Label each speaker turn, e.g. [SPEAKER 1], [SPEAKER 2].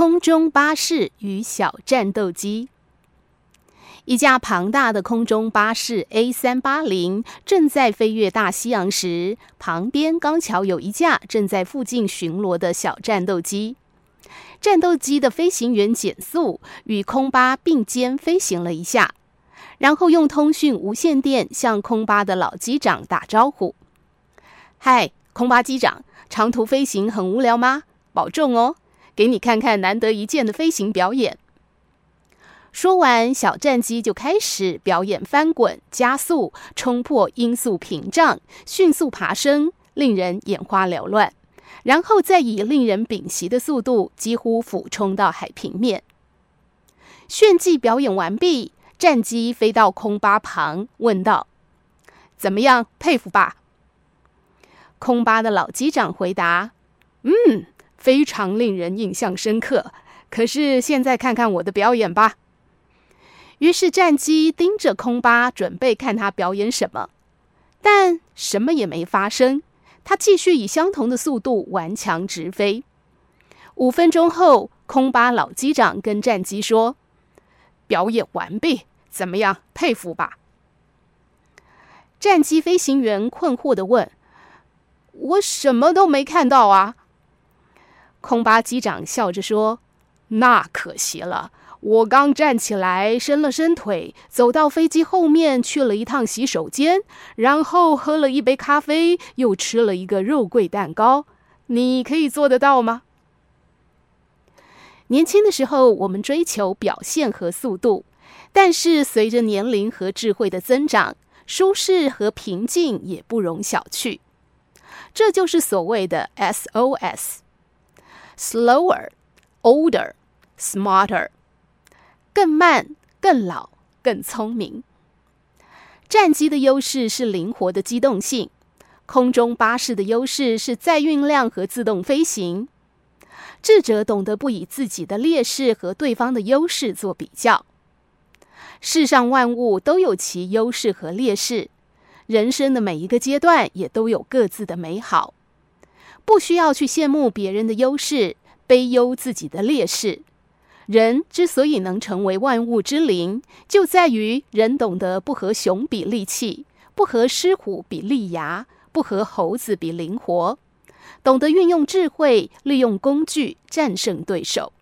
[SPEAKER 1] 空中巴士与小战斗机。一架庞大的空中巴士 A 三八零正在飞越大西洋时，旁边刚巧有一架正在附近巡逻的小战斗机。战斗机的飞行员减速，与空巴并肩飞行了一下，然后用通讯无线电向空巴的老机长打招呼：“嗨，空巴机长，长途飞行很无聊吗？保重哦，给你看看难得一见的飞行表演。”说完，小战机就开始表演翻滚、加速、冲破音速屏障、迅速爬升，令人眼花缭乱。然后再以令人屏息的速度几乎俯冲到海平面。炫技表演完毕，战机飞到空巴旁，问道：“怎么样，佩服吧？”空巴的老机长回答：“嗯，非常令人印象深刻。可是现在看看我的表演吧。”于是战机盯着空巴，准备看他表演什么，但什么也没发生。他继续以相同的速度顽强直飞。五分钟后，空巴老机长跟战机说：“表演完毕，怎么样？佩服吧？”战机飞行员困惑地问：“我什么都没看到啊！”空巴机长笑着说：“那可惜了。”我刚站起来，伸了伸腿，走到飞机后面去了一趟洗手间，然后喝了一杯咖啡，又吃了一个肉桂蛋糕。你可以做得到吗？年轻的时候，我们追求表现和速度，但是随着年龄和智慧的增长，舒适和平静也不容小觑。这就是所谓的 SOS Slower,、older、smarter。更慢、更老、更聪明。战机的优势是灵活的机动性，空中巴士的优势是载运量和自动飞行。智者懂得不以自己的劣势和对方的优势做比较。世上万物都有其优势和劣势，人生的每一个阶段也都有各自的美好。不需要去羡慕别人的优势，悲忧自己的劣势。人之所以能成为万物之灵，就在于人懂得不和熊比力气，不和狮虎比利牙，不和猴子比灵活，懂得运用智慧，利用工具战胜对手。